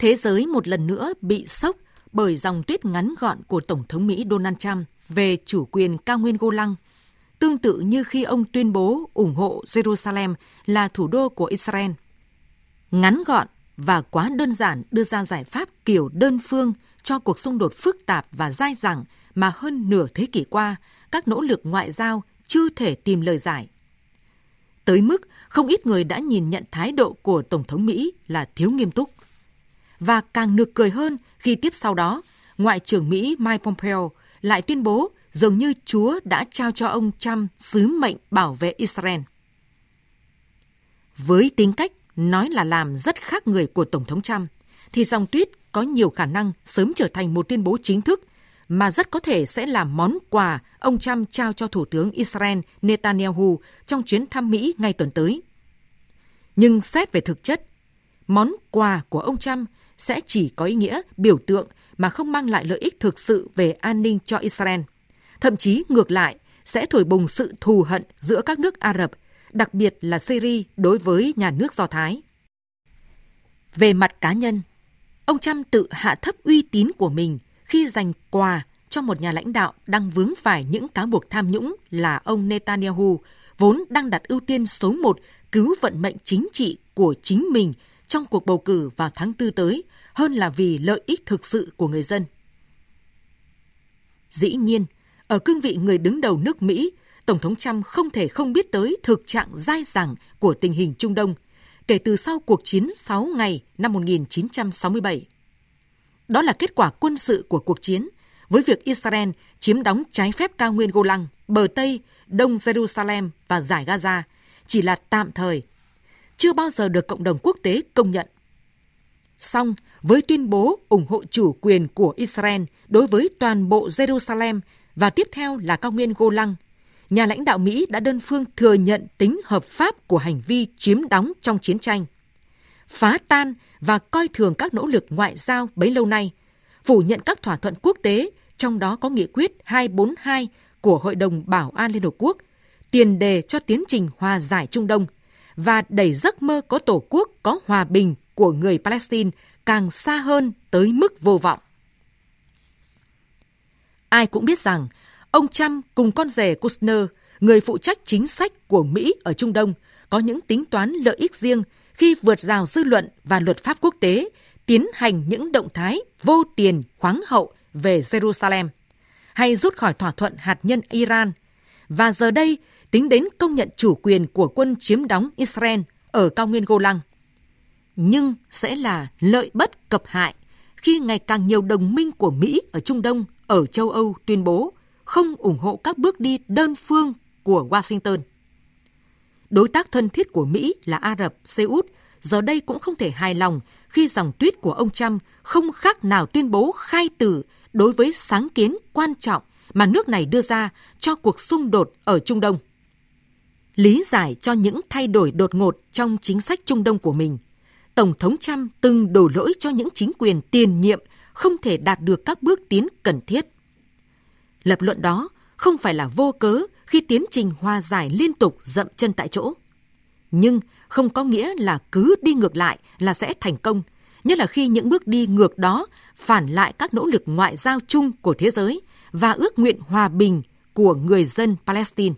Thế giới một lần nữa bị sốc bởi dòng tuyết ngắn gọn của Tổng thống Mỹ Donald Trump về chủ quyền cao nguyên Golan, tương tự như khi ông tuyên bố ủng hộ Jerusalem là thủ đô của Israel. Ngắn gọn và quá đơn giản đưa ra giải pháp kiểu đơn phương cho cuộc xung đột phức tạp và dai dẳng mà hơn nửa thế kỷ qua các nỗ lực ngoại giao chưa thể tìm lời giải. Tới mức không ít người đã nhìn nhận thái độ của Tổng thống Mỹ là thiếu nghiêm túc. Và càng nực cười hơn khi tiếp sau đó, Ngoại trưởng Mỹ Mike Pompeo lại tuyên bố dường như Chúa đã trao cho ông Trump sứ mệnh bảo vệ Israel. Với tính cách nói là làm rất khác người của Tổng thống Trump, thì dòng tuyết có nhiều khả năng sớm trở thành một tuyên bố chính thức mà rất có thể sẽ là món quà ông Trump trao cho Thủ tướng Israel Netanyahu trong chuyến thăm Mỹ ngay tuần tới. Nhưng xét về thực chất, món quà của ông Trump sẽ chỉ có ý nghĩa biểu tượng mà không mang lại lợi ích thực sự về an ninh cho Israel. Thậm chí ngược lại, sẽ thổi bùng sự thù hận giữa các nước Ả Rập, đặc biệt là Syria đối với nhà nước Do Thái. Về mặt cá nhân, ông Trump tự hạ thấp uy tín của mình khi dành quà cho một nhà lãnh đạo đang vướng phải những cáo buộc tham nhũng là ông Netanyahu, vốn đang đặt ưu tiên số một cứu vận mệnh chính trị của chính mình trong cuộc bầu cử vào tháng tư tới hơn là vì lợi ích thực sự của người dân. Dĩ nhiên, ở cương vị người đứng đầu nước Mỹ, Tổng thống Trump không thể không biết tới thực trạng dai dẳng của tình hình Trung Đông kể từ sau cuộc chiến 6 ngày năm 1967. Đó là kết quả quân sự của cuộc chiến với việc Israel chiếm đóng trái phép cao nguyên Golan, bờ Tây, Đông Jerusalem và giải Gaza chỉ là tạm thời, chưa bao giờ được cộng đồng quốc tế công nhận. Song, với tuyên bố ủng hộ chủ quyền của Israel đối với toàn bộ Jerusalem và tiếp theo là cao nguyên Golan, nhà lãnh đạo Mỹ đã đơn phương thừa nhận tính hợp pháp của hành vi chiếm đóng trong chiến tranh, phá tan và coi thường các nỗ lực ngoại giao bấy lâu nay, phủ nhận các thỏa thuận quốc tế, trong đó có nghị quyết 242 của Hội đồng Bảo an Liên Hợp Quốc, tiền đề cho tiến trình hòa giải Trung Đông và đẩy giấc mơ có tổ quốc có hòa bình của người Palestine càng xa hơn tới mức vô vọng. Ai cũng biết rằng, ông Trump cùng con rể Kushner, người phụ trách chính sách của Mỹ ở Trung Đông, có những tính toán lợi ích riêng khi vượt rào dư luận và luật pháp quốc tế, tiến hành những động thái vô tiền khoáng hậu về Jerusalem, hay rút khỏi thỏa thuận hạt nhân Iran. Và giờ đây, tính đến công nhận chủ quyền của quân chiếm đóng Israel ở cao nguyên Golan. Nhưng sẽ là lợi bất cập hại khi ngày càng nhiều đồng minh của Mỹ ở Trung Đông, ở châu Âu tuyên bố không ủng hộ các bước đi đơn phương của Washington. Đối tác thân thiết của Mỹ là Ả Rập, Xê Út giờ đây cũng không thể hài lòng khi dòng tuyết của ông Trump không khác nào tuyên bố khai tử đối với sáng kiến quan trọng mà nước này đưa ra cho cuộc xung đột ở Trung Đông. Lý giải cho những thay đổi đột ngột trong chính sách Trung Đông của mình, Tổng thống Trump từng đổ lỗi cho những chính quyền tiền nhiệm không thể đạt được các bước tiến cần thiết. Lập luận đó không phải là vô cớ khi tiến trình hòa giải liên tục dậm chân tại chỗ. Nhưng không có nghĩa là cứ đi ngược lại là sẽ thành công, nhất là khi những bước đi ngược đó phản lại các nỗ lực ngoại giao chung của thế giới và ước nguyện hòa bình của người dân Palestine.